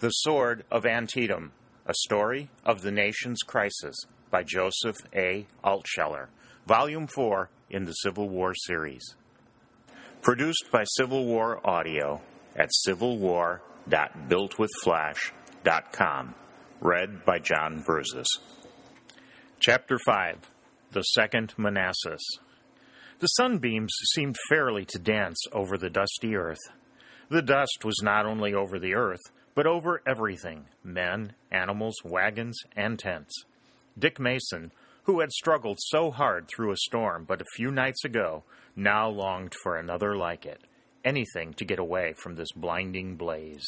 The Sword of Antietam, a story of the nation's crisis by Joseph A. Altsheler, Volume 4 in the Civil War series. Produced by Civil War Audio at civilwar.builtwithflash.com. Read by John Verzes. Chapter 5 The Second Manassas. The sunbeams seemed fairly to dance over the dusty earth. The dust was not only over the earth, but over everything men, animals, wagons, and tents. Dick Mason, who had struggled so hard through a storm but a few nights ago, now longed for another like it anything to get away from this blinding blaze.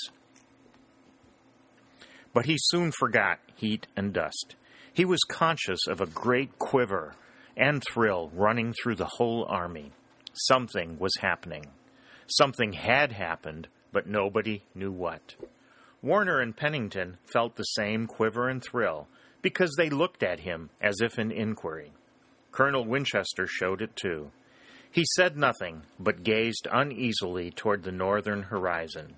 But he soon forgot heat and dust. He was conscious of a great quiver and thrill running through the whole army. Something was happening. Something had happened, but nobody knew what. Warner and Pennington felt the same quiver and thrill because they looked at him as if in inquiry. Colonel Winchester showed it too. He said nothing, but gazed uneasily toward the northern horizon.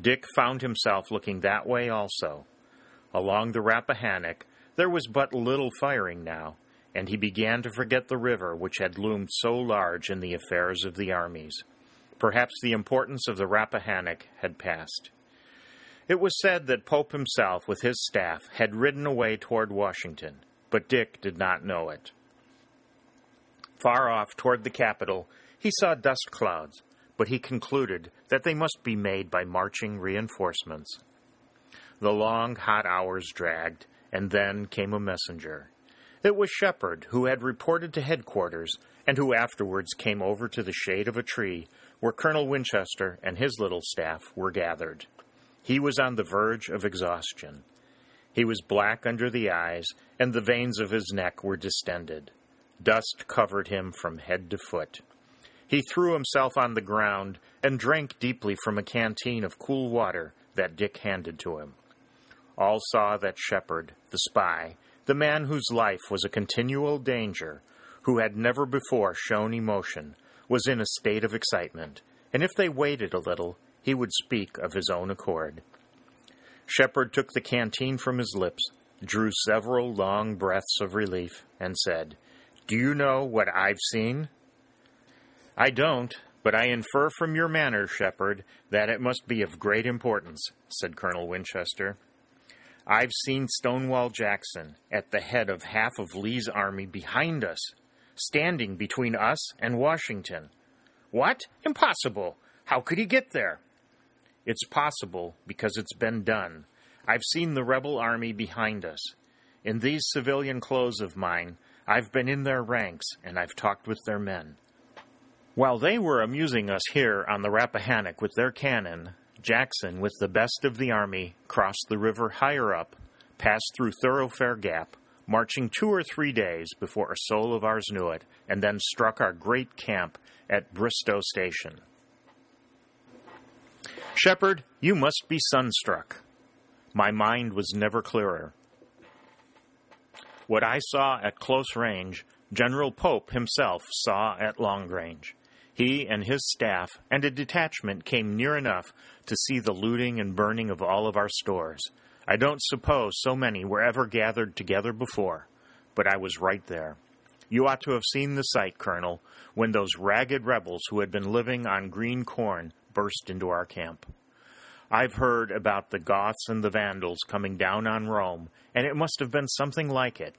Dick found himself looking that way also. Along the Rappahannock, there was but little firing now, and he began to forget the river which had loomed so large in the affairs of the armies. Perhaps the importance of the Rappahannock had passed. It was said that Pope himself, with his staff, had ridden away toward Washington, but Dick did not know it. Far off toward the capital, he saw dust clouds, but he concluded that they must be made by marching reinforcements. The long, hot hours dragged, and then came a messenger. It was Shepard, who had reported to headquarters, and who afterwards came over to the shade of a tree where Colonel Winchester and his little staff were gathered. He was on the verge of exhaustion. He was black under the eyes, and the veins of his neck were distended. Dust covered him from head to foot. He threw himself on the ground and drank deeply from a canteen of cool water that Dick handed to him. All saw that Shepard, the spy, the man whose life was a continual danger, who had never before shown emotion, was in a state of excitement, and if they waited a little, he would speak of his own accord. Shepard took the canteen from his lips, drew several long breaths of relief, and said, Do you know what I've seen? I don't, but I infer from your manner, Shepard, that it must be of great importance, said Colonel Winchester. I've seen Stonewall Jackson at the head of half of Lee's army behind us, standing between us and Washington. What? Impossible! How could he get there? It's possible because it's been done. I've seen the rebel army behind us. In these civilian clothes of mine, I've been in their ranks and I've talked with their men. While they were amusing us here on the Rappahannock with their cannon, Jackson, with the best of the army, crossed the river higher up, passed through Thoroughfare Gap, marching two or three days before a soul of ours knew it, and then struck our great camp at Bristoe Station. Shepard, you must be sunstruck. My mind was never clearer. What I saw at close range, General Pope himself saw at long range. He and his staff and a detachment came near enough to see the looting and burning of all of our stores. I don't suppose so many were ever gathered together before, but I was right there. You ought to have seen the sight, Colonel, when those ragged rebels who had been living on green corn burst into our camp. I've heard about the Goths and the Vandals coming down on Rome, and it must have been something like it.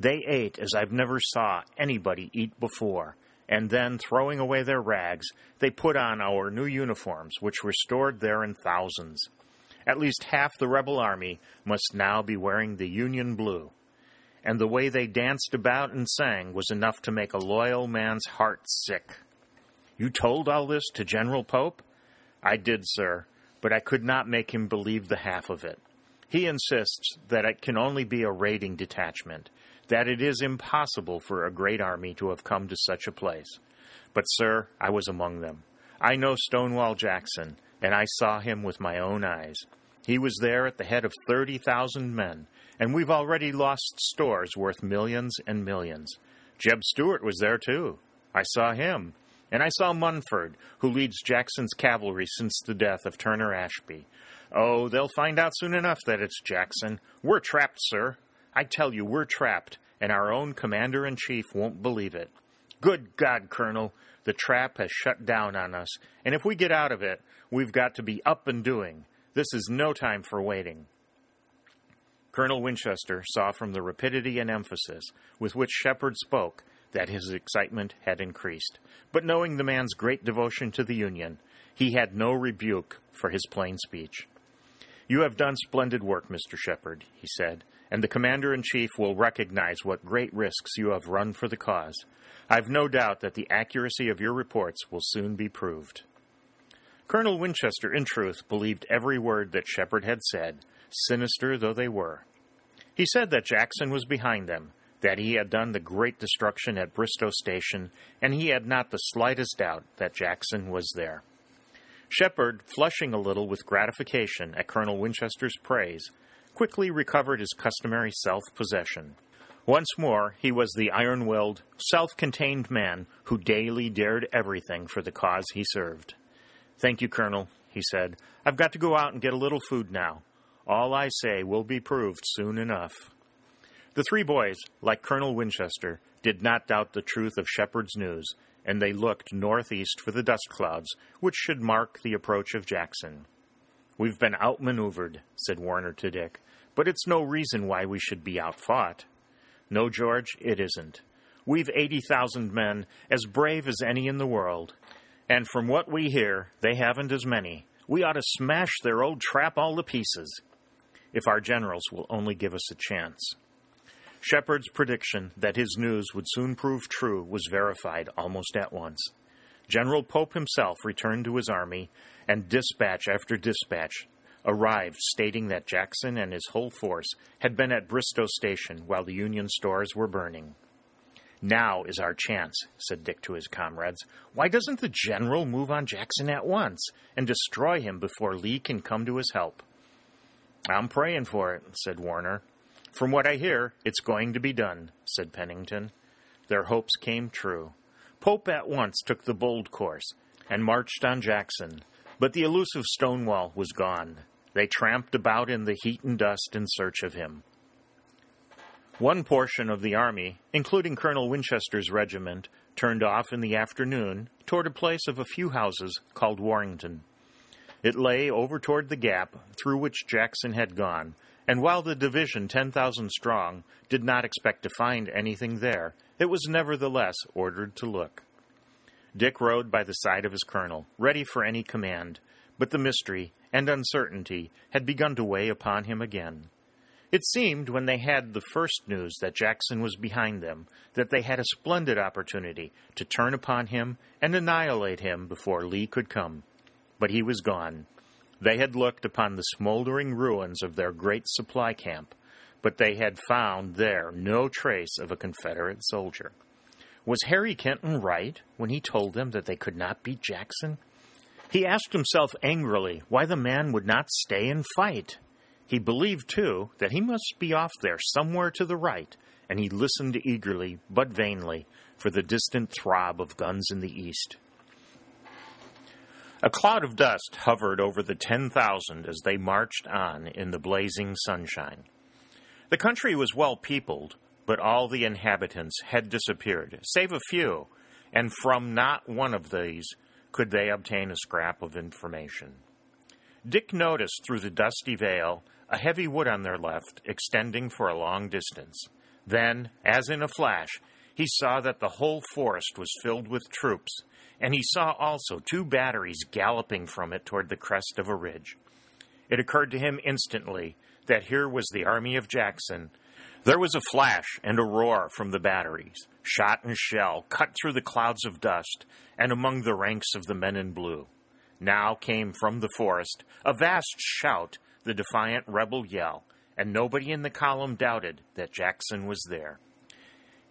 They ate as I've never saw anybody eat before, and then, throwing away their rags, they put on our new uniforms, which were stored there in thousands. At least half the rebel army must now be wearing the Union blue. And the way they danced about and sang was enough to make a loyal man's heart sick. You told all this to General Pope? I did, sir, but I could not make him believe the half of it. He insists that it can only be a raiding detachment, that it is impossible for a great army to have come to such a place. But, sir, I was among them. I know Stonewall Jackson, and I saw him with my own eyes. He was there at the head of 30,000 men, and we've already lost stores worth millions and millions. Jeb Stuart was there, too. I saw him. And I saw Munford, who leads Jackson's cavalry since the death of Turner Ashby. Oh, they'll find out soon enough that it's Jackson. We're trapped, sir. I tell you, we're trapped, and our own commander in chief won't believe it. Good God, Colonel, the trap has shut down on us, and if we get out of it, we've got to be up and doing. This is no time for waiting. Colonel Winchester saw from the rapidity and emphasis with which Shepard spoke that his excitement had increased. But knowing the man's great devotion to the Union, he had no rebuke for his plain speech. You have done splendid work, Mr. Shepard, he said, and the Commander in Chief will recognize what great risks you have run for the cause. I've no doubt that the accuracy of your reports will soon be proved. Colonel Winchester, in truth, believed every word that Shepard had said, sinister though they were. He said that Jackson was behind them, that he had done the great destruction at Bristow Station, and he had not the slightest doubt that Jackson was there. Shepard, flushing a little with gratification at Colonel Winchester's praise, quickly recovered his customary self possession. Once more, he was the iron willed, self contained man who daily dared everything for the cause he served. Thank you, Colonel, he said. I've got to go out and get a little food now. All I say will be proved soon enough. The three boys, like Colonel Winchester, did not doubt the truth of Shepard's news and they looked northeast for the dust clouds, which should mark the approach of Jackson. We've been outmaneuvered, said Warner to Dick, but it's no reason why we should be outfought. No, George, it isn't. We've 80,000 men, as brave as any in the world. And from what we hear, they haven't as many. We ought to smash their old trap all to pieces. If our generals will only give us a chance. Shepard's prediction that his news would soon prove true was verified almost at once. General Pope himself returned to his army, and dispatch after dispatch arrived stating that Jackson and his whole force had been at Bristow Station while the Union stores were burning. Now is our chance, said Dick to his comrades. Why doesn't the general move on Jackson at once and destroy him before Lee can come to his help? I'm praying for it, said Warner. From what I hear, it's going to be done, said Pennington. Their hopes came true. Pope at once took the bold course and marched on Jackson, but the elusive Stonewall was gone. They tramped about in the heat and dust in search of him. One portion of the army, including Colonel Winchester's regiment, turned off in the afternoon toward a place of a few houses called Warrenton. It lay over toward the gap through which Jackson had gone, and while the division, 10,000 strong, did not expect to find anything there, it was nevertheless ordered to look. Dick rode by the side of his colonel, ready for any command, but the mystery and uncertainty had begun to weigh upon him again. It seemed, when they had the first news that Jackson was behind them, that they had a splendid opportunity to turn upon him and annihilate him before Lee could come. But he was gone, they had looked upon the smoldering ruins of their great supply camp, but they had found there no trace of a Confederate soldier. Was Harry Kenton right when he told them that they could not beat Jackson? He asked himself angrily why the man would not stay and fight. He believed, too, that he must be off there somewhere to the right, and he listened eagerly, but vainly, for the distant throb of guns in the east. A cloud of dust hovered over the 10,000 as they marched on in the blazing sunshine. The country was well peopled, but all the inhabitants had disappeared, save a few, and from not one of these could they obtain a scrap of information. Dick noticed through the dusty veil a heavy wood on their left extending for a long distance. Then, as in a flash, he saw that the whole forest was filled with troops and he saw also two batteries galloping from it toward the crest of a ridge. It occurred to him instantly that here was the army of Jackson. There was a flash and a roar from the batteries. Shot and shell cut through the clouds of dust and among the ranks of the men in blue. Now came from the forest a vast shout, the defiant rebel yell, and nobody in the column doubted that Jackson was there.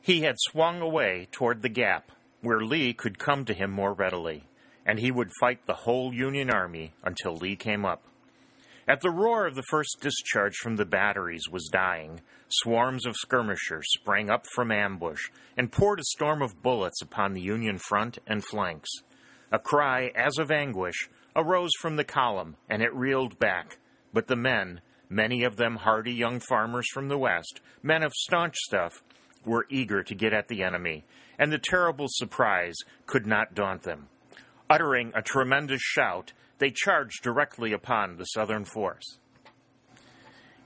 He had swung away toward the gap where Lee could come to him more readily, and he would fight the whole Union army until Lee came up. At the roar of the first discharge from the batteries was dying, swarms of skirmishers sprang up from ambush and poured a storm of bullets upon the Union front and flanks. A cry, as of anguish, arose from the column, and it reeled back, But the men, many of them hardy young farmers from the West, men of staunch stuff, were eager to get at the enemy, and the terrible surprise could not daunt them. Uttering a tremendous shout, they charged directly upon the Southern force.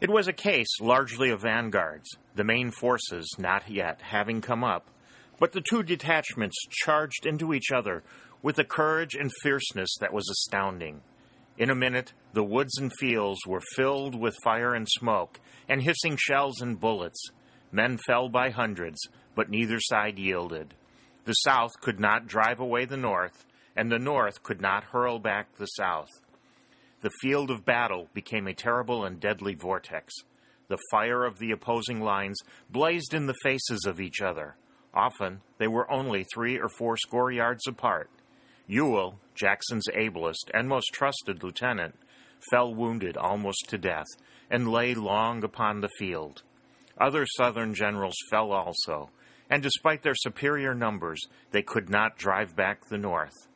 It was a case largely of vanguards, the main forces not yet having come up, but the two detachments charged into each other with a courage and fierceness that was astounding. In a minute, the woods and fields were filled with fire and smoke, and hissing shells and bullets. Men fell by hundreds, but neither side yielded. The South could not drive away the North, and the North could not hurl back the South. The field of battle became a terrible and deadly vortex. The fire of the opposing lines blazed in the faces of each other. Often they were only three or four score yards apart. Ewell, Jackson's ablest and most trusted lieutenant, fell wounded almost to death and lay long upon the field. Other Southern generals fell also, and despite their superior numbers, they could not drive back the North.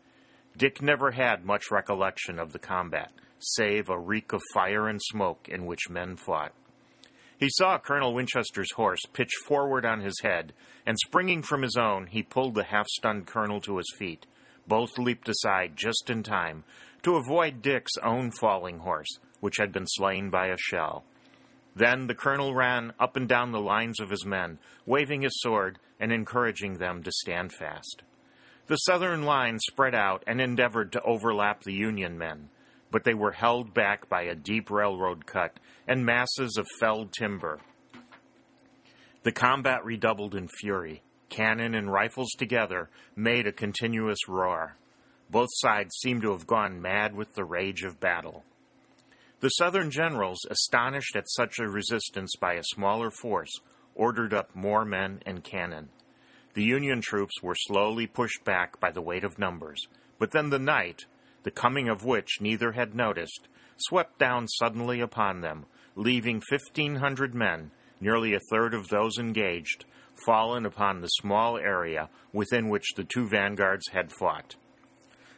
Dick never had much recollection of the combat, save a reek of fire and smoke in which men fought. He saw Colonel Winchester's horse pitch forward on his head, and springing from his own, he pulled the half stunned colonel to his feet. Both leaped aside just in time to avoid Dick's own falling horse, which had been slain by a shell. Then the colonel ran up and down the lines of his men, waving his sword and encouraging them to stand fast. The Southern line spread out and endeavored to overlap the Union men, but they were held back by a deep railroad cut and masses of felled timber. The combat redoubled in fury. Cannon and rifles together made a continuous roar. Both sides seemed to have gone mad with the rage of battle. The Southern generals, astonished at such a resistance by a smaller force, ordered up more men and cannon. The Union troops were slowly pushed back by the weight of numbers, but then the night, the coming of which neither had noticed, swept down suddenly upon them, leaving fifteen hundred men, nearly a third of those engaged, fallen upon the small area within which the two vanguards had fought.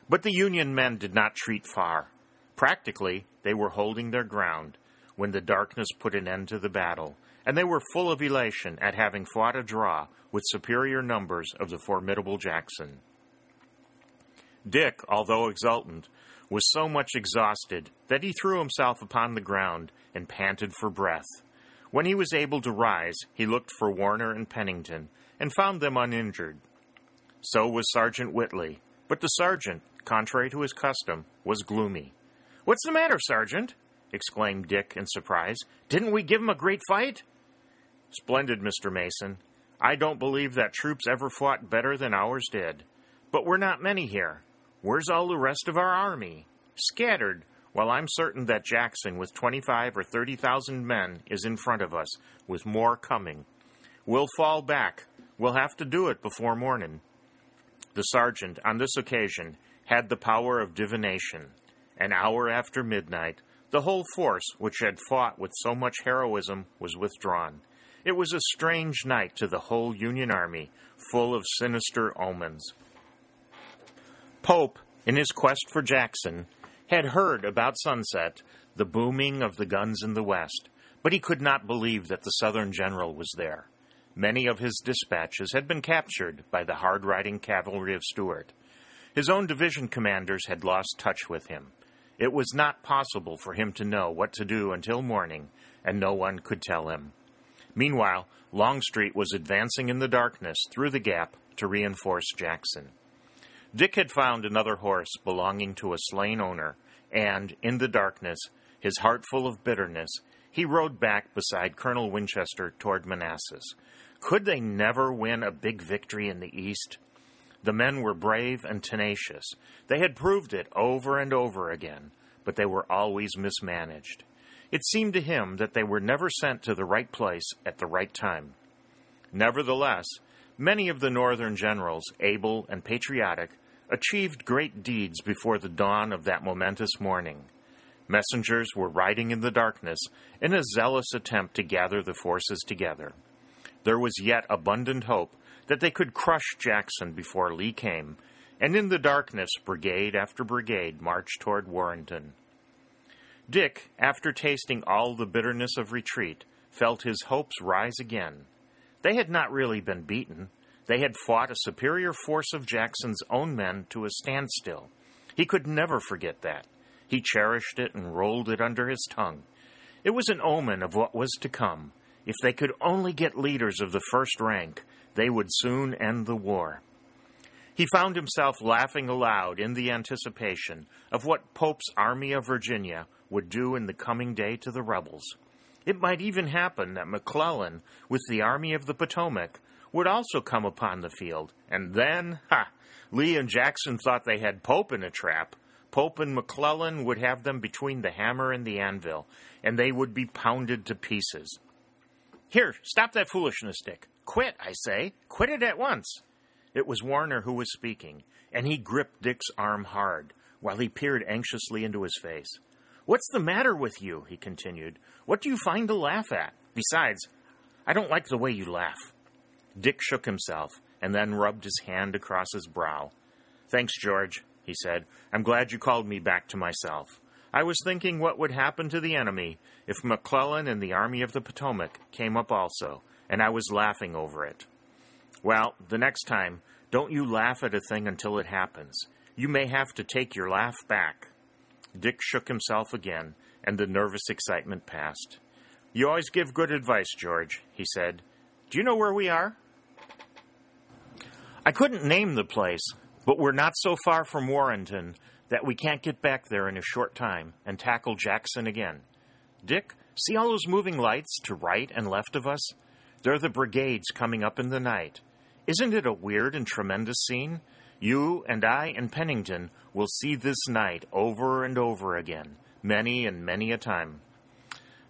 But the Union men did not retreat far. Practically, they were holding their ground when the darkness put an end to the battle, and they were full of elation at having fought a draw with superior numbers of the formidable Jackson. Dick, although exultant, was so much exhausted that he threw himself upon the ground and panted for breath. When he was able to rise, he looked for Warner and Pennington and found them uninjured. So was Sergeant Whitley, but the sergeant, contrary to his custom, was gloomy. What's the matter, Sergeant? exclaimed Dick in surprise. Didn't we give him a great fight? Splendid, Mr. Mason. I don't believe that troops ever fought better than ours did. But we're not many here. Where's all the rest of our army? Scattered, while I'm certain that Jackson, with 25 or 30,000 men, is in front of us, with more coming. We'll fall back. We'll have to do it before morning. The sergeant, on this occasion, had the power of divination. An hour after midnight, the whole force, which had fought with so much heroism, was withdrawn. It was a strange night to the whole Union army, full of sinister omens. Pope, in his quest for Jackson, had heard about sunset the booming of the guns in the west, but he could not believe that the Southern general was there. Many of his dispatches had been captured by the hard riding cavalry of Stuart. His own division commanders had lost touch with him. It was not possible for him to know what to do until morning, and no one could tell him. Meanwhile, Longstreet was advancing in the darkness through the gap to reinforce Jackson. Dick had found another horse belonging to a slain owner, and, in the darkness, his heart full of bitterness, he rode back beside Colonel Winchester toward Manassas. Could they never win a big victory in the East? The men were brave and tenacious. They had proved it over and over again, but they were always mismanaged. It seemed to him that they were never sent to the right place at the right time. Nevertheless, many of the Northern generals, able and patriotic, achieved great deeds before the dawn of that momentous morning. Messengers were riding in the darkness in a zealous attempt to gather the forces together. There was yet abundant hope that they could crush Jackson before Lee came, and in the darkness brigade after brigade marched toward Warrenton. Dick, after tasting all the bitterness of retreat, felt his hopes rise again. They had not really been beaten. They had fought a superior force of Jackson's own men to a standstill. He could never forget that. He cherished it and rolled it under his tongue. It was an omen of what was to come. If they could only get leaders of the first rank, they would soon end the war. He found himself laughing aloud in the anticipation of what Pope's Army of Virginia would do in the coming day to the rebels. It might even happen that McClellan, with the Army of the Potomac, would also come upon the field, and then, ha! Lee and Jackson thought they had Pope in a trap. Pope and McClellan would have them between the hammer and the anvil, and they would be pounded to pieces. Here, stop that foolishness, Dick. Quit, I say. Quit it at once. It was Warner who was speaking, and he gripped Dick's arm hard while he peered anxiously into his face. What's the matter with you? he continued. What do you find to laugh at? Besides, I don't like the way you laugh. Dick shook himself and then rubbed his hand across his brow. Thanks, George, he said. I'm glad you called me back to myself. I was thinking what would happen to the enemy if McClellan and the Army of the Potomac came up also, and I was laughing over it. Well, the next time, don't you laugh at a thing until it happens. You may have to take your laugh back. Dick shook himself again, and the nervous excitement passed. You always give good advice, George, he said. Do you know where we are? I couldn't name the place, but we're not so far from Warrenton that we can't get back there in a short time and tackle Jackson again. Dick, see all those moving lights to right and left of us? They're the brigades coming up in the night. Isn't it a weird and tremendous scene? You and I and Pennington will see this night over and over again, many and many a time.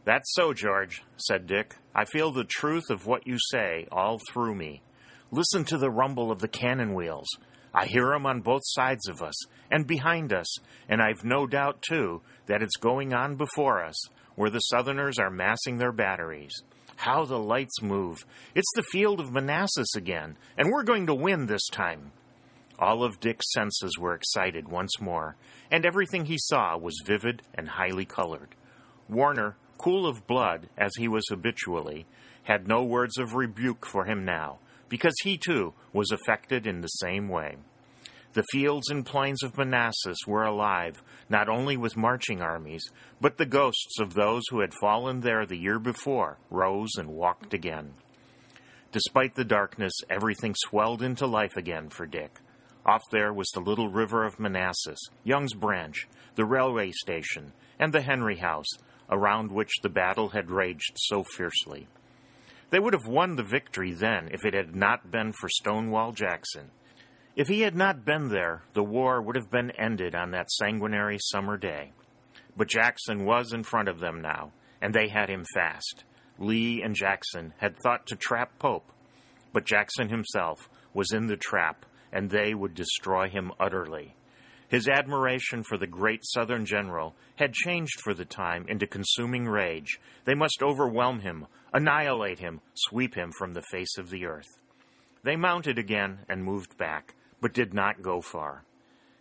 That's so, George, said Dick. I feel the truth of what you say all through me. Listen to the rumble of the cannon wheels. I hear 'em on both sides of us and behind us, and I've no doubt, too, that it's going on before us, where the Southerners are massing their batteries. How the lights move! It's the field of Manassas again, and we're going to win this time. All of Dick's senses were excited once more, and everything he saw was vivid and highly colored. Warner, cool of blood as he was habitually, had no words of rebuke for him now, because he too was affected in the same way. The fields and plains of Manassas were alive not only with marching armies, but the ghosts of those who had fallen there the year before rose and walked again. Despite the darkness, everything swelled into life again for Dick. Off there was the little river of Manassas, Young's Branch, the railway station, and the Henry House, around which the battle had raged so fiercely. They would have won the victory then if it had not been for Stonewall Jackson. If he had not been there, the war would have been ended on that sanguinary summer day. But Jackson was in front of them now, and they had him fast. Lee and Jackson had thought to trap Pope, but Jackson himself was in the trap, and they would destroy him utterly. His admiration for the great Southern general had changed for the time into consuming rage. They must overwhelm him, annihilate him, sweep him from the face of the earth. They mounted again and moved back, but did not go far.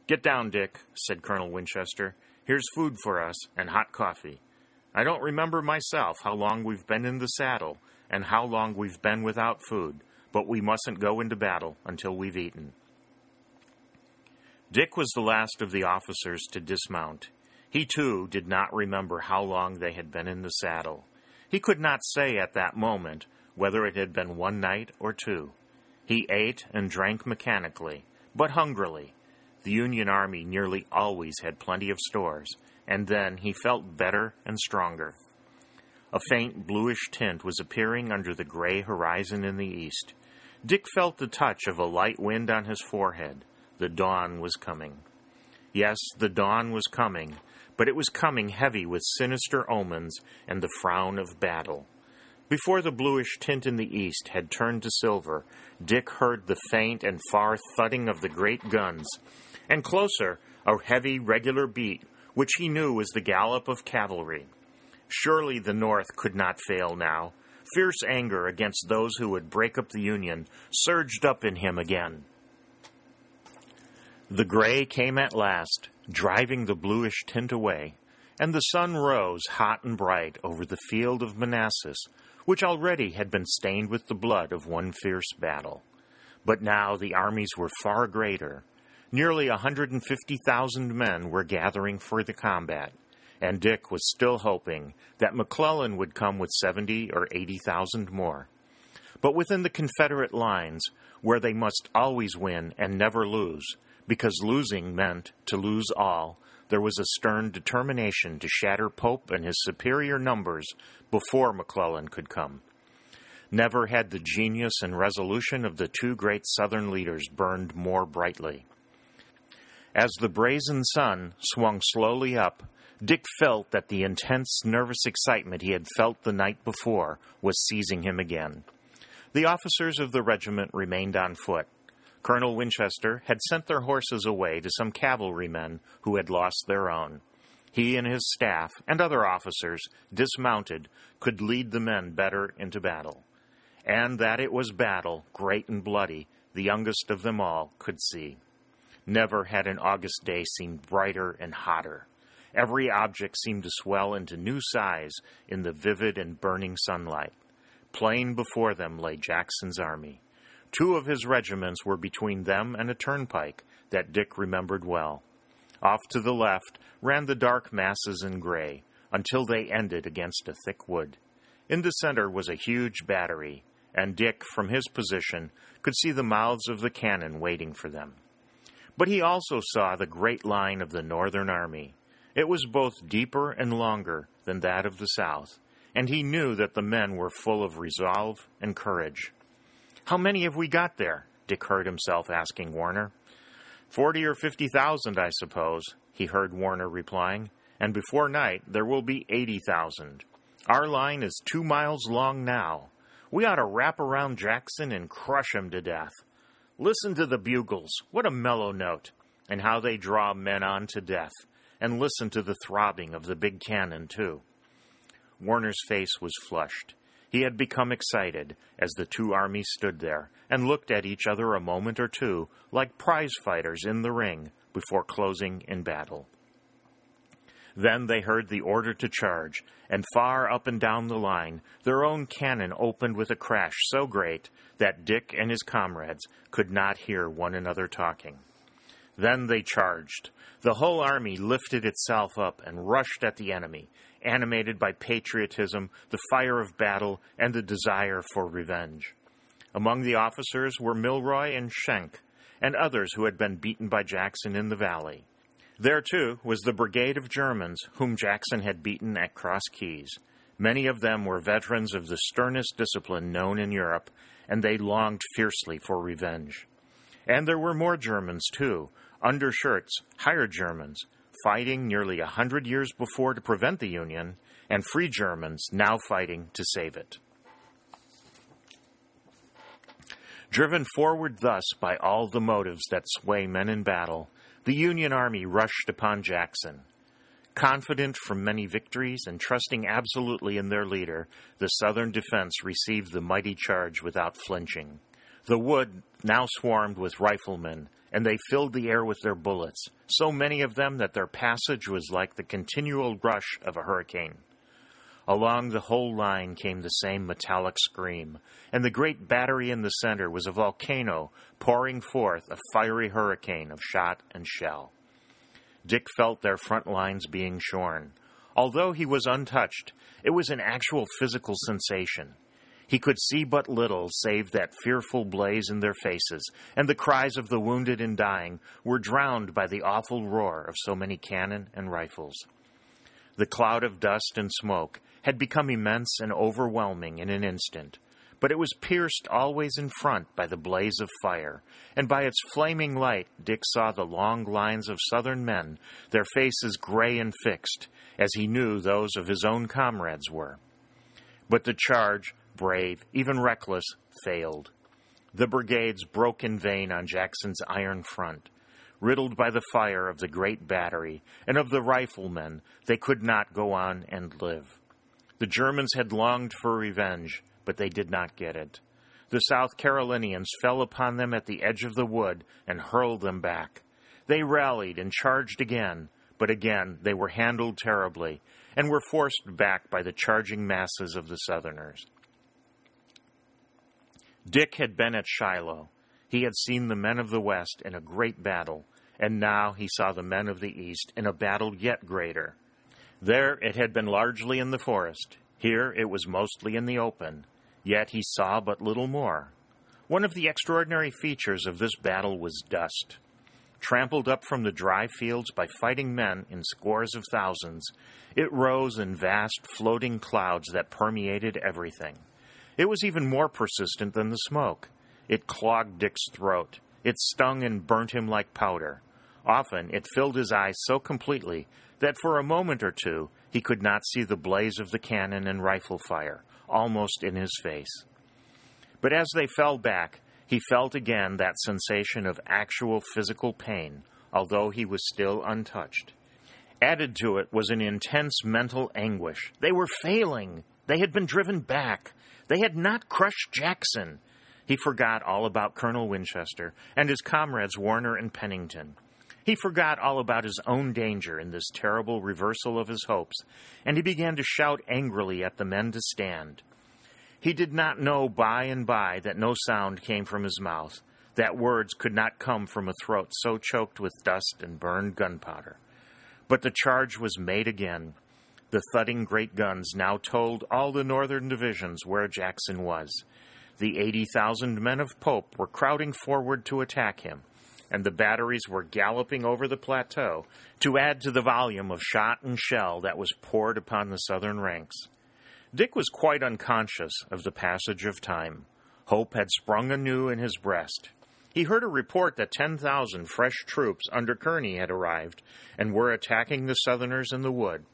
Get down, Dick, said Colonel Winchester. Here's food for us and hot coffee. I don't remember myself how long we've been in the saddle and how long we've been without food, but we mustn't go into battle until we've eaten. Dick was the last of the officers to dismount. He, too, did not remember how long they had been in the saddle. He could not say at that moment whether it had been one night or two. He ate and drank mechanically, but hungrily. The Union Army nearly always had plenty of stores, and then he felt better and stronger. A faint bluish tint was appearing under the gray horizon in the east. Dick felt the touch of a light wind on his forehead. The dawn was coming. Yes, the dawn was coming, but it was coming heavy with sinister omens and the frown of battle. Before the bluish tint in the east had turned to silver, Dick heard the faint and far thudding of the great guns, and closer, a heavy, regular beat, which he knew was the gallop of cavalry. Surely the North could not fail now. Fierce anger against those who would break up the Union surged up in him again. The gray came at last, driving the bluish tint away, and the sun rose hot and bright over the field of Manassas, which already had been stained with the blood of one fierce battle. But now the armies were far greater. Nearly a 150,000 men were gathering for the combat, and Dick was still hoping that McClellan would come with 70 or 80,000 more. But within the Confederate lines, where they must always win and never lose, because losing meant to lose all, there was a stern determination to shatter Pope and his superior numbers before McClellan could come. Never had the genius and resolution of the two great Southern leaders burned more brightly. As the brazen sun swung slowly up, Dick felt that the intense nervous excitement he had felt the night before was seizing him again. The officers of the regiment remained on foot. Colonel Winchester had sent their horses away to some cavalrymen who had lost their own. He and his staff and other officers, dismounted, could lead the men better into battle. And that it was battle, great and bloody, the youngest of them all could see. Never had an August day seemed brighter and hotter. Every object seemed to swell into new size in the vivid and burning sunlight. Plain before them lay Jackson's army. Two of his regiments were between them and a turnpike that Dick remembered well. Off to the left ran the dark masses in gray until they ended against a thick wood. In the center was a huge battery, and Dick, from his position, could see the mouths of the cannon waiting for them. But he also saw the great line of the Northern Army. It was both deeper and longer than that of the South, and he knew that the men were full of resolve and courage. How many have we got there? Dick heard himself asking Warner. Forty or fifty thousand, I suppose, he heard Warner replying, and before night there will be eighty thousand. Our line is two miles long now. We ought to wrap around Jackson and crush him to death. Listen to the bugles. What a mellow note. And how they draw men on to death. And listen to the throbbing of the big cannon, too. Warner's face was flushed. He had become excited as the two armies stood there and looked at each other a moment or two like prize fighters in the ring before closing in battle. Then they heard the order to charge, and far up and down the line, their own cannon opened with a crash so great that Dick and his comrades could not hear one another talking. Then they charged. The whole army lifted itself up and rushed at the enemy, animated by patriotism, the fire of battle, and the desire for revenge. Among the officers were Milroy and Schenck, and others who had been beaten by Jackson in the valley. There, too, was the brigade of Germans whom Jackson had beaten at Cross Keys. Many of them were veterans of the sternest discipline known in Europe, and they longed fiercely for revenge. And there were more Germans, too, undershirts, hired Germans, fighting nearly a hundred years before to prevent the Union, and free Germans now fighting to save it. Driven forward thus by all the motives that sway men in battle, the Union Army rushed upon Jackson. Confident from many victories and trusting absolutely in their leader, the Southern defense received the mighty charge without flinching. The wood now swarmed with riflemen, and they filled the air with their bullets, so many of them that their passage was like the continual rush of a hurricane. Along the whole line came the same metallic scream, and the great battery in the center was a volcano pouring forth a fiery hurricane of shot and shell. Dick felt their front lines being shorn. Although he was untouched, it was an actual physical sensation. He could see but little save that fearful blaze in their faces, and the cries of the wounded and dying were drowned by the awful roar of so many cannon and rifles. The cloud of dust and smoke had become immense and overwhelming in an instant, but it was pierced always in front by the blaze of fire, and by its flaming light Dick saw the long lines of Southern men, their faces gray and fixed, as he knew those of his own comrades were. But the charge brave, even reckless, failed. The brigades broke in vain on Jackson's iron front. Riddled by the fire of the great battery and of the riflemen, they could not go on and live. The Germans had longed for revenge, but they did not get it. The South Carolinians fell upon them at the edge of the wood and hurled them back. They rallied and charged again, but again they were handled terribly and were forced back by the charging masses of the Southerners. Dick had been at Shiloh. He had seen the men of the West in a great battle, and now he saw the men of the East in a battle yet greater. There it had been largely in the forest. Here it was mostly in the open. Yet he saw but little more. One of the extraordinary features of this battle was dust. Trampled up from the dry fields by fighting men in scores of thousands, it rose in vast floating clouds that permeated everything. It was even more persistent than the smoke. It clogged Dick's throat. It stung and burnt him like powder. Often it filled his eyes so completely that for a moment or two he could not see the blaze of the cannon and rifle fire, almost in his face. But as they fell back, he felt again that sensation of actual physical pain, although he was still untouched. Added to it was an intense mental anguish. They were failing. They had been driven back. They had not crushed Jackson. He forgot all about Colonel Winchester and his comrades Warner and Pennington. He forgot all about his own danger in this terrible reversal of his hopes, and he began to shout angrily at the men to stand. He did not know by and by that no sound came from his mouth, that words could not come from a throat so choked with dust and burned gunpowder. But the charge was made again. The thudding great guns now told all the northern divisions where Jackson was. The 80,000 men of Pope were crowding forward to attack him and the batteries were galloping over the plateau to add to the volume of shot and shell that was poured upon the Southern ranks. Dick was quite unconscious of the passage of time. Hope had sprung anew in his breast. He heard a report that 10,000 fresh troops under Kearny had arrived and were attacking the Southerners in the wood.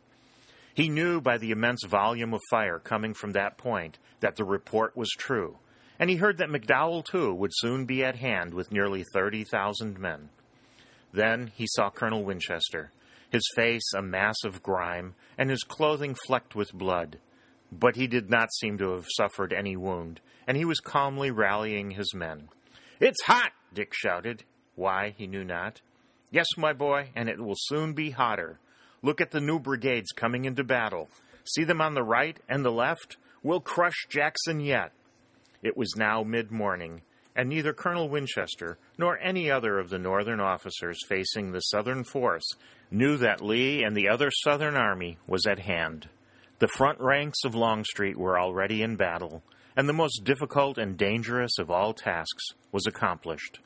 He knew by the immense volume of fire coming from that point that the report was true, and he heard that McDowell, too, would soon be at hand with nearly 30,000 men. Then he saw Colonel Winchester, his face a mass of grime, and his clothing flecked with blood. But he did not seem to have suffered any wound, and he was calmly rallying his men. It's hot, Dick shouted. Why, he knew not. Yes, my boy, and it will soon be hotter. Look at the new brigades coming into battle. See them on the right and the left? We'll crush Jackson yet. It was now mid morning, and neither Colonel Winchester nor any other of the Northern officers facing the Southern force knew that Lee and the other Southern army was at hand. The front ranks of Longstreet were already in battle, and the most difficult and dangerous of all tasks was accomplished.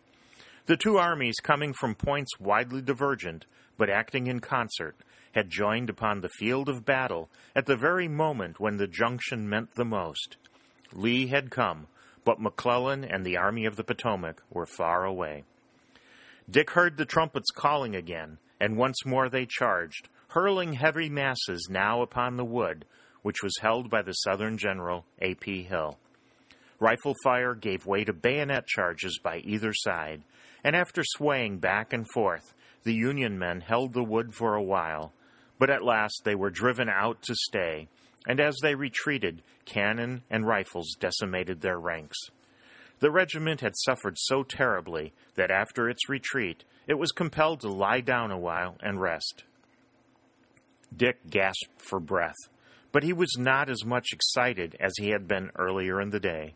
The two armies, coming from points widely divergent, but acting in concert, had joined upon the field of battle at the very moment when the junction meant the most. Lee had come, but McClellan and the Army of the Potomac were far away. Dick heard the trumpets calling again, and once more they charged, hurling heavy masses now upon the wood, which was held by the Southern general A.P. Hill. Rifle fire gave way to bayonet charges by either side, and after swaying back and forth, the Union men held the wood for a while, but at last they were driven out to stay, and as they retreated, cannon and rifles decimated their ranks. The regiment had suffered so terribly that after its retreat, it was compelled to lie down a while and rest. Dick gasped for breath, but he was not as much excited as he had been earlier in the day.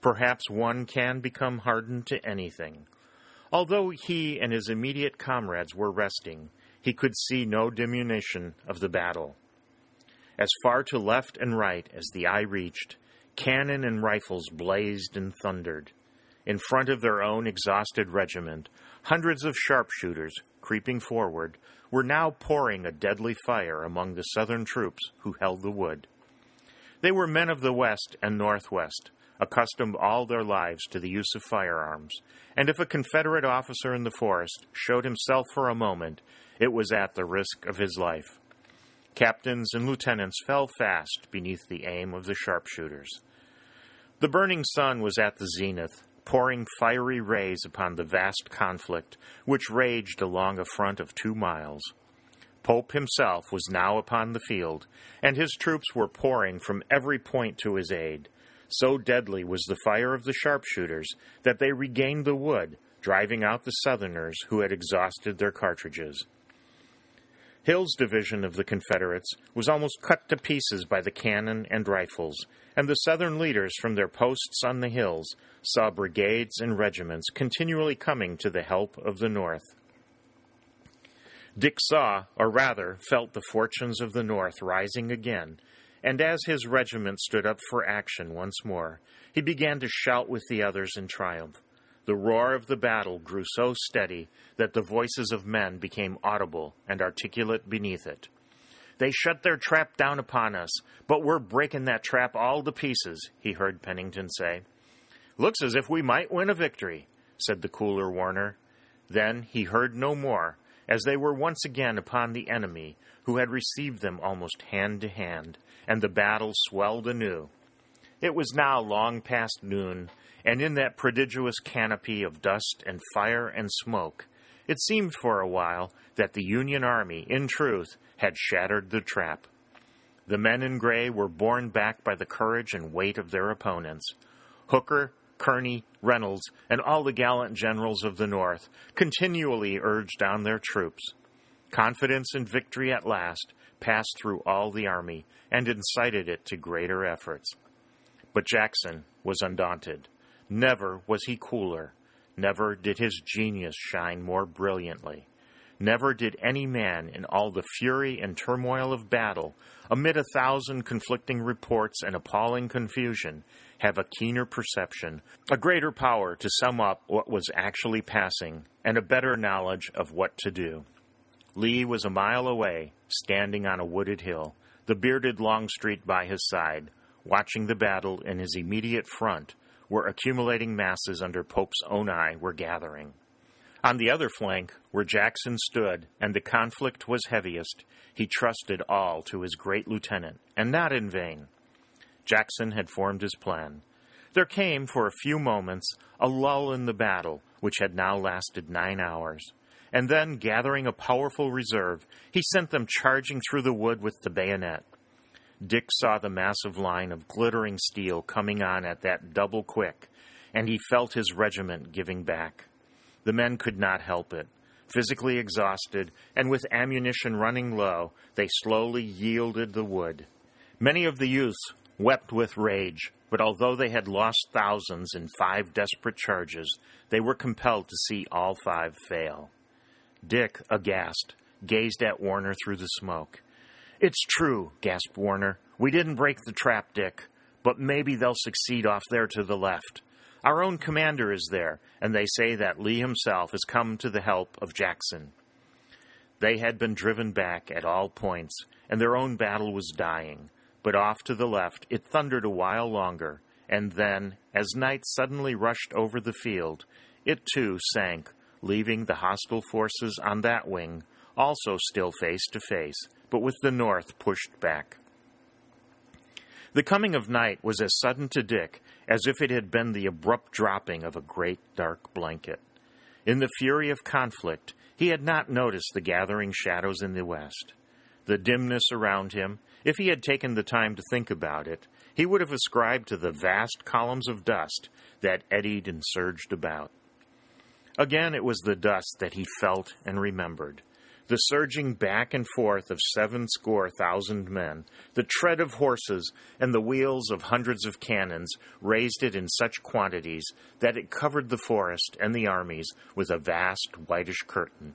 Perhaps one can become hardened to anything. Although he and his immediate comrades were resting, he could see no diminution of the battle. As far to left and right as the eye reached, cannon and rifles blazed and thundered. In front of their own exhausted regiment, hundreds of sharpshooters, creeping forward, were now pouring a deadly fire among the Southern troops who held the wood. They were men of the West and Northwest, accustomed all their lives to the use of firearms, and if a Confederate officer in the forest showed himself for a moment, it was at the risk of his life. Captains and lieutenants fell fast beneath the aim of the sharpshooters. The burning sun was at the zenith, pouring fiery rays upon the vast conflict which raged along a front of two miles. Pope himself was now upon the field, and his troops were pouring from every point to his aid. So deadly was the fire of the sharpshooters that they regained the wood, driving out the Southerners who had exhausted their cartridges. Hill's division of the Confederates was almost cut to pieces by the cannon and rifles, and the Southern leaders from their posts on the hills saw brigades and regiments continually coming to the help of the North. Dick saw, or rather felt, the fortunes of the North rising again, and as his regiment stood up for action once more, he began to shout with the others in triumph. The roar of the battle grew so steady that the voices of men became audible and articulate beneath it. They shut their trap down upon us, but we're breaking that trap all to pieces, he heard Pennington say. Looks as if we might win a victory, said the cooler Warner. Then he heard no more, as they were once again upon the enemy, who had received them almost hand to hand, and the battle swelled anew. It was now long past noon, and in that prodigious canopy of dust and fire and smoke, it seemed for a while that the Union Army, in truth, had shattered the trap. The men in gray were borne back by the courage and weight of their opponents. Hooker, Kearny, Reynolds, and all the gallant generals of the North continually urged on their troops. Confidence in victory at last passed through all the army and incited it to greater efforts. But Jackson was undaunted. Never was he cooler. Never did his genius shine more brilliantly. Never did any man in all the fury and turmoil of battle, amid a thousand conflicting reports and appalling confusion, have a keener perception, a greater power to sum up what was actually passing, and a better knowledge of what to do. Lee was a mile away, standing on a wooded hill, the bearded Longstreet by his side, watching the battle in his immediate front, where accumulating masses under Pope's own eye were gathering. On the other flank, where Jackson stood and the conflict was heaviest, he trusted all to his great lieutenant, and not in vain. Jackson had formed his plan. There came, for a few moments, a lull in the battle, which had now lasted nine hours. And then, gathering a powerful reserve, he sent them charging through the wood with the bayonet. Dick saw the massive line of glittering steel coming on at that double quick, and he felt his regiment giving back. The men could not help it. Physically exhausted, and with ammunition running low, they slowly yielded the wood. Many of the youths wept with rage, but although they had lost thousands in five desperate charges, they were compelled to see all five fail. Dick, aghast, gazed at Warner through the smoke. It's true, gasped Warner. We didn't break the trap, Dick, but maybe they'll succeed off there to the left. Our own commander is there, and they say that Lee himself has come to the help of Jackson. They had been driven back at all points, and their own battle was dying. But off to the left it thundered a while longer, and then, as night suddenly rushed over the field, it too sank, leaving the hostile forces on that wing also still face to face, but with the north pushed back. The coming of night was as sudden to Dick as if it had been the abrupt dropping of a great dark blanket. In the fury of conflict, he had not noticed the gathering shadows in the west. The dimness around him, if he had taken the time to think about it, he would have ascribed to the vast columns of dust that eddied and surged about. Again, it was the dust that he felt and remembered, the surging back and forth of seven score thousand men, the tread of horses, and the wheels of hundreds of cannons raised it in such quantities that it covered the forest and the armies with a vast whitish curtain.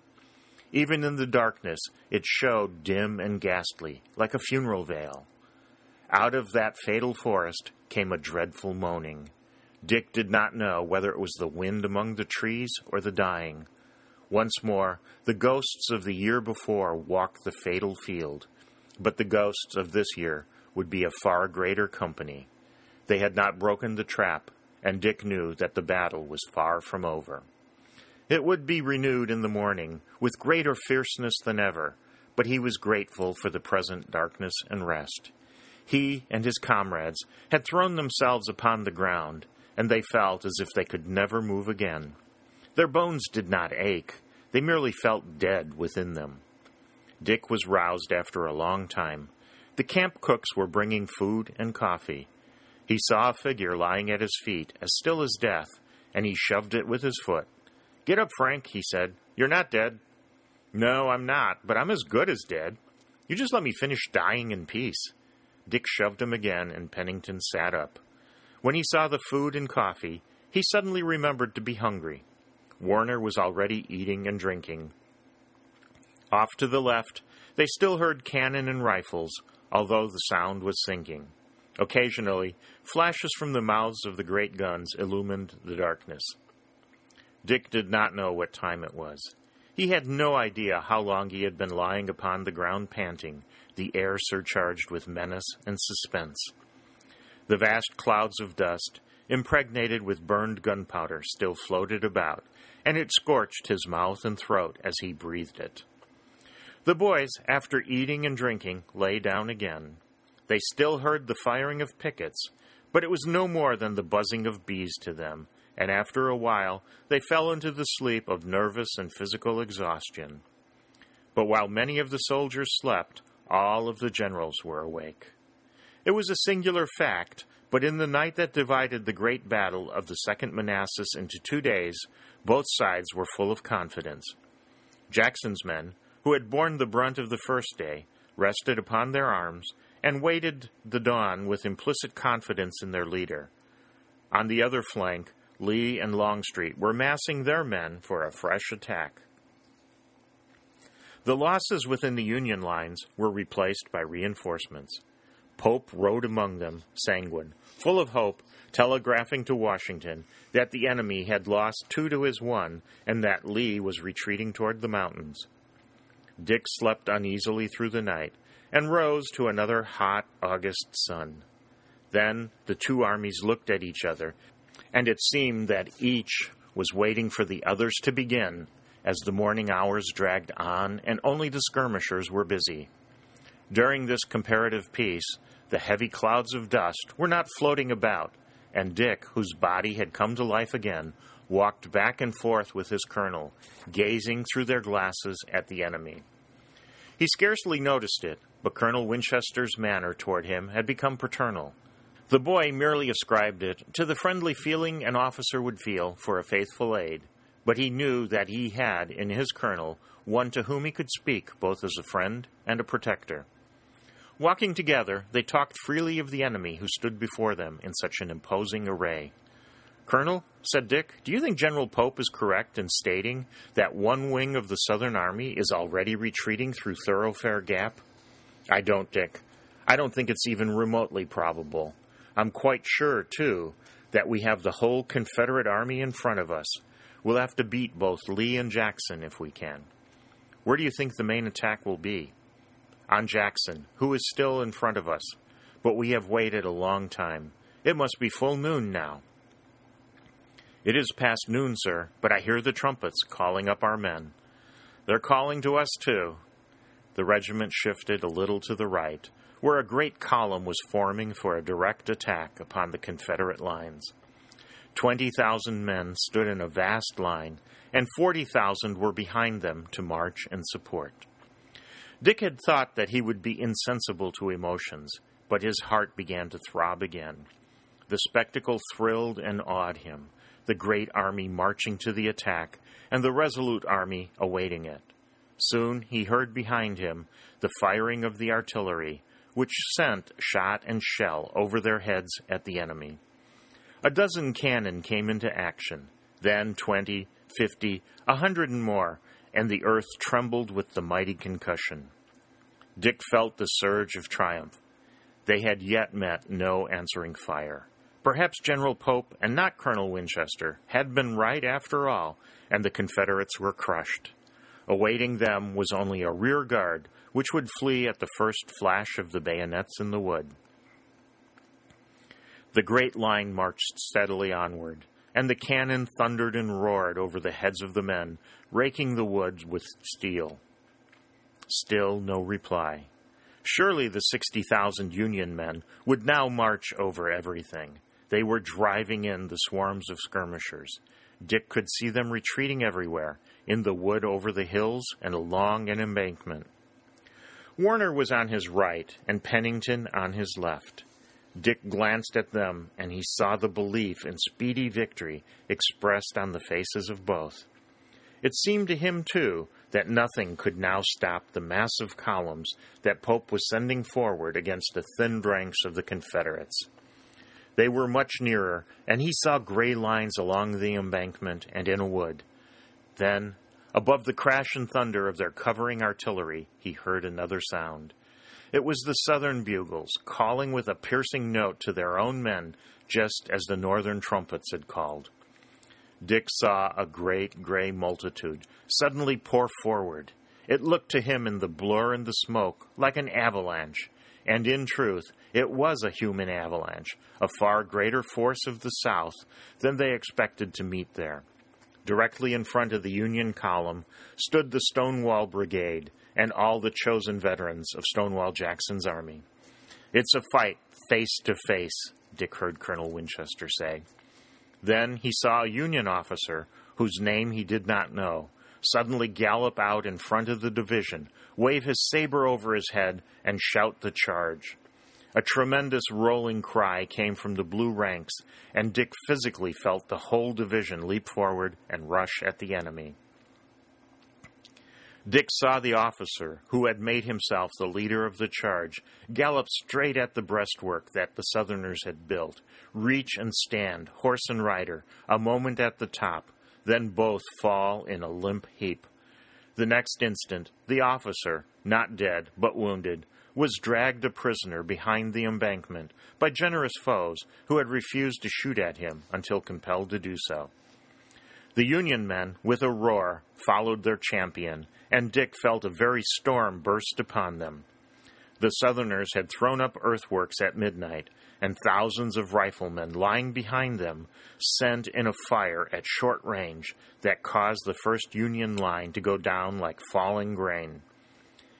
Even in the darkness, it showed dim and ghastly, like a funeral veil. Out of that fatal forest came a dreadful moaning. Dick did not know whether it was the wind among the trees or the dying. Once more, the ghosts of the year before walked the fatal field, but the ghosts of this year would be a far greater company. They had not broken the trap, and Dick knew that the battle was far from over. It would be renewed in the morning, with greater fierceness than ever, but he was grateful for the present darkness and rest. He and his comrades had thrown themselves upon the ground, and they felt as if they could never move again. Their bones did not ache, they merely felt dead within them. Dick was roused after a long time. The camp cooks were bringing food and coffee. He saw a figure lying at his feet, as still as death, and he shoved it with his foot. Get up, Frank, he said. You're not dead. No, I'm not, but I'm as good as dead. You just let me finish dying in peace. Dick shoved him again, and Pennington sat up. When he saw the food and coffee, he suddenly remembered to be hungry. Warner was already eating and drinking. Off to the left, they still heard cannon and rifles, although the sound was sinking. Occasionally, flashes from the mouths of the great guns illumined the darkness. Dick did not know what time it was. He had no idea how long he had been lying upon the ground panting, the air surcharged with menace and suspense. The vast clouds of dust, impregnated with burned gunpowder, still floated about, and it scorched his mouth and throat as he breathed it. The boys, after eating and drinking, lay down again. They still heard the firing of pickets, but it was no more than the buzzing of bees to them, and after a while they fell into the sleep of nervous and physical exhaustion. But while many of the soldiers slept, all of the generals were awake. It was a singular fact, but in the night that divided the great battle of the Second Manassas into two days, both sides were full of confidence. Jackson's men, who had borne the brunt of the first day, rested upon their arms and waited the dawn with implicit confidence in their leader. On the other flank, Lee and Longstreet were massing their men for a fresh attack. The losses within the Union lines were replaced by reinforcements. Pope rode among them, sanguine, full of hope, telegraphing to Washington that the enemy had lost two to his one and that Lee was retreating toward the mountains. Dick slept uneasily through the night and rose to another hot August sun. Then the two armies looked at each other and it seemed that each was waiting for the others to begin as the morning hours dragged on and only the skirmishers were busy. During this comparative peace, the heavy clouds of dust were not floating about, and Dick, whose body had come to life again, walked back and forth with his colonel, gazing through their glasses at the enemy. He scarcely noticed it, but Colonel Winchester's manner toward him had become paternal. The boy merely ascribed it to the friendly feeling an officer would feel for a faithful aide, but he knew that he had in his colonel one to whom he could speak both as a friend and a protector. Walking together, they talked freely of the enemy who stood before them in such an imposing array. Colonel, said Dick, do you think General Pope is correct in stating that one wing of the Southern Army is already retreating through Thoroughfare Gap? I don't, Dick. I don't think it's even remotely probable. I'm quite sure, too, that we have the whole Confederate Army in front of us. We'll have to beat both Lee and Jackson if we can. Where do you think the main attack will be? On Jackson, who is still in front of us. But we have waited a long time. It must be full noon now. It is past noon, sir, but I hear the trumpets calling up our men. They're calling to us, too. The regiment shifted a little to the right, where a great column was forming for a direct attack upon the Confederate lines. Twenty thousand men stood in a vast line, and forty thousand were behind them to march and support. Dick had thought that he would be insensible to emotions, but his heart began to throb again. The spectacle thrilled and awed him the great army marching to the attack, and the resolute army awaiting it. Soon he heard behind him the firing of the artillery, which sent shot and shell over their heads at the enemy. A dozen cannon came into action, then twenty, fifty, a hundred and more, and the earth trembled with the mighty concussion. Dick felt the surge of triumph. They had yet met no answering fire. Perhaps General Pope and not Colonel Winchester had been right after all, and the Confederates were crushed. Awaiting them was only a rear guard which would flee at the first flash of the bayonets in the wood. The great line marched steadily onward, and the cannon thundered and roared over the heads of the men, raking the woods with steel. Still no reply. Surely the 60,000 Union men would now march over everything. They were driving in the swarms of skirmishers. Dick could see them retreating everywhere, in the wood over the hills and along an embankment. Warner was on his right and Pennington on his left. Dick glanced at them and he saw the belief in speedy victory expressed on the faces of both. It seemed to him, too, that nothing could now stop the massive columns that Pope was sending forward against the thinned ranks of the Confederates. They were much nearer, and he saw gray lines along the embankment and in a wood. Then, above the crash and thunder of their covering artillery, he heard another sound. It was the Southern bugles calling with a piercing note to their own men, just as the Northern trumpets had called. Dick saw a great gray multitude suddenly pour forward. It looked to him in the blur and the smoke like an avalanche, and in truth, it was a human avalanche, a far greater force of the South than they expected to meet there. Directly in front of the Union column stood the Stonewall Brigade and all the chosen veterans of Stonewall Jackson's army. It's a fight face to face, Dick heard Colonel Winchester say. Then he saw a Union officer, whose name he did not know, suddenly gallop out in front of the division, wave his saber over his head, and shout the charge. A tremendous rolling cry came from the blue ranks, and Dick physically felt the whole division leap forward and rush at the enemy. Dick saw the officer, who had made himself the leader of the charge, gallop straight at the breastwork that the Southerners had built, reach and stand, horse and rider, a moment at the top, then both fall in a limp heap. The next instant, the officer, not dead but wounded, was dragged a prisoner behind the embankment by generous foes who had refused to shoot at him until compelled to do so. The Union men, with a roar, followed their champion, and Dick felt a very storm burst upon them. The Southerners had thrown up earthworks at midnight, and thousands of riflemen lying behind them sent in a fire at short range that caused the first Union line to go down like falling grain.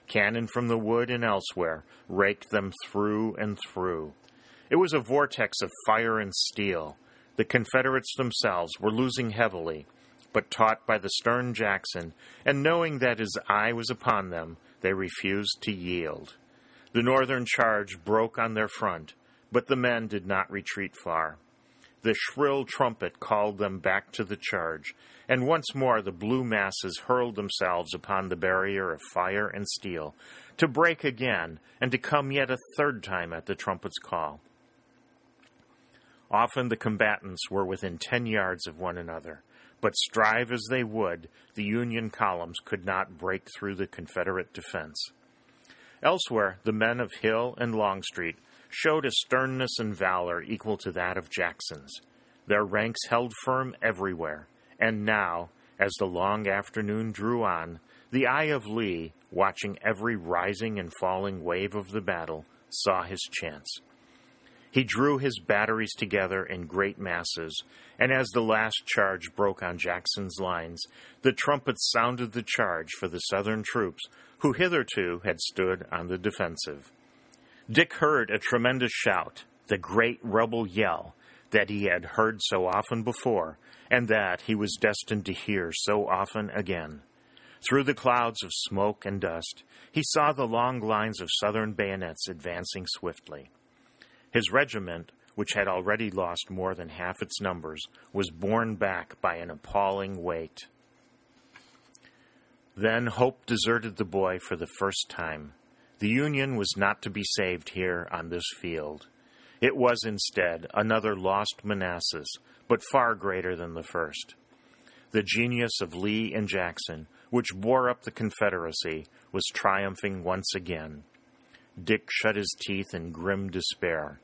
Cannon from the wood and elsewhere raked them through and through. It was a vortex of fire and steel. The Confederates themselves were losing heavily, but taught by the stern Jackson, and knowing that his eye was upon them, they refused to yield. The Northern charge broke on their front, but the men did not retreat far. The shrill trumpet called them back to the charge, and once more the blue masses hurled themselves upon the barrier of fire and steel, to break again, and to come yet a third time at the trumpet's call. Often the combatants were within ten yards of one another, but strive as they would, the Union columns could not break through the Confederate defense. Elsewhere, the men of Hill and Longstreet showed a sternness and valor equal to that of Jackson's. Their ranks held firm everywhere, and now, as the long afternoon drew on, the eye of Lee, watching every rising and falling wave of the battle, saw his chance. He drew his batteries together in great masses, and as the last charge broke on Jackson's lines, the trumpets sounded the charge for the Southern troops, who hitherto had stood on the defensive. Dick heard a tremendous shout, the great rebel yell that he had heard so often before, and that he was destined to hear so often again. Through the clouds of smoke and dust, he saw the long lines of Southern bayonets advancing swiftly. His regiment, which had already lost more than half its numbers, was borne back by an appalling weight. Then hope deserted the boy for the first time. The Union was not to be saved here on this field. It was instead another lost Manassas, but far greater than the first. The genius of Lee and Jackson, which bore up the Confederacy, was triumphing once again. Dick shut his teeth in grim despair.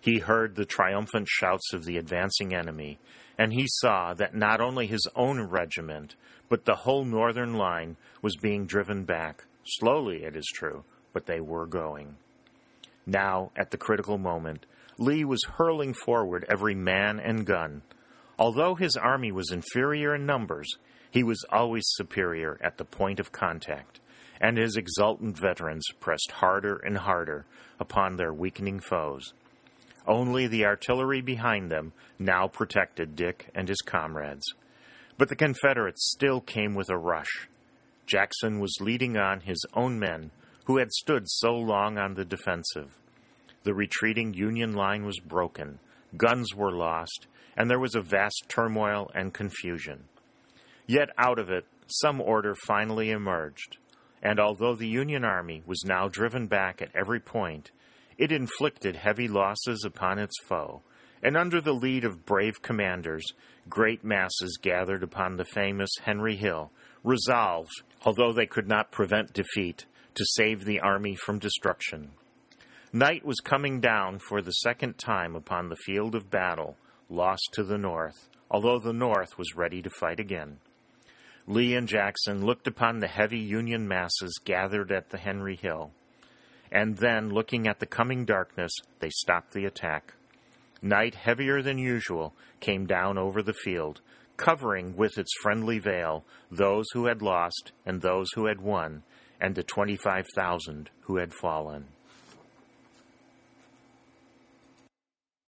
He heard the triumphant shouts of the advancing enemy, and he saw that not only his own regiment, but the whole northern line was being driven back, slowly, it is true, but they were going. Now, at the critical moment, Lee was hurling forward every man and gun. Although his army was inferior in numbers, he was always superior at the point of contact, and his exultant veterans pressed harder and harder upon their weakening foes. Only the artillery behind them now protected Dick and his comrades. But the Confederates still came with a rush. Jackson was leading on his own men who had stood so long on the defensive. The retreating Union line was broken, guns were lost, and there was a vast turmoil and confusion. Yet out of it, some order finally emerged, and although the Union Army was now driven back at every point, it inflicted heavy losses upon its foe, and under the lead of brave commanders, great masses gathered upon the famous Henry Hill, resolved, although they could not prevent defeat, to save the army from destruction. Night was coming down for the second time upon the field of battle, lost to the North, although the North was ready to fight again. Lee and Jackson looked upon the heavy Union masses gathered at the Henry Hill, and then, looking at the coming darkness, they stopped the attack. Night, heavier than usual, came down over the field, covering with its friendly veil those who had lost and those who had won, and the 25,000 who had fallen.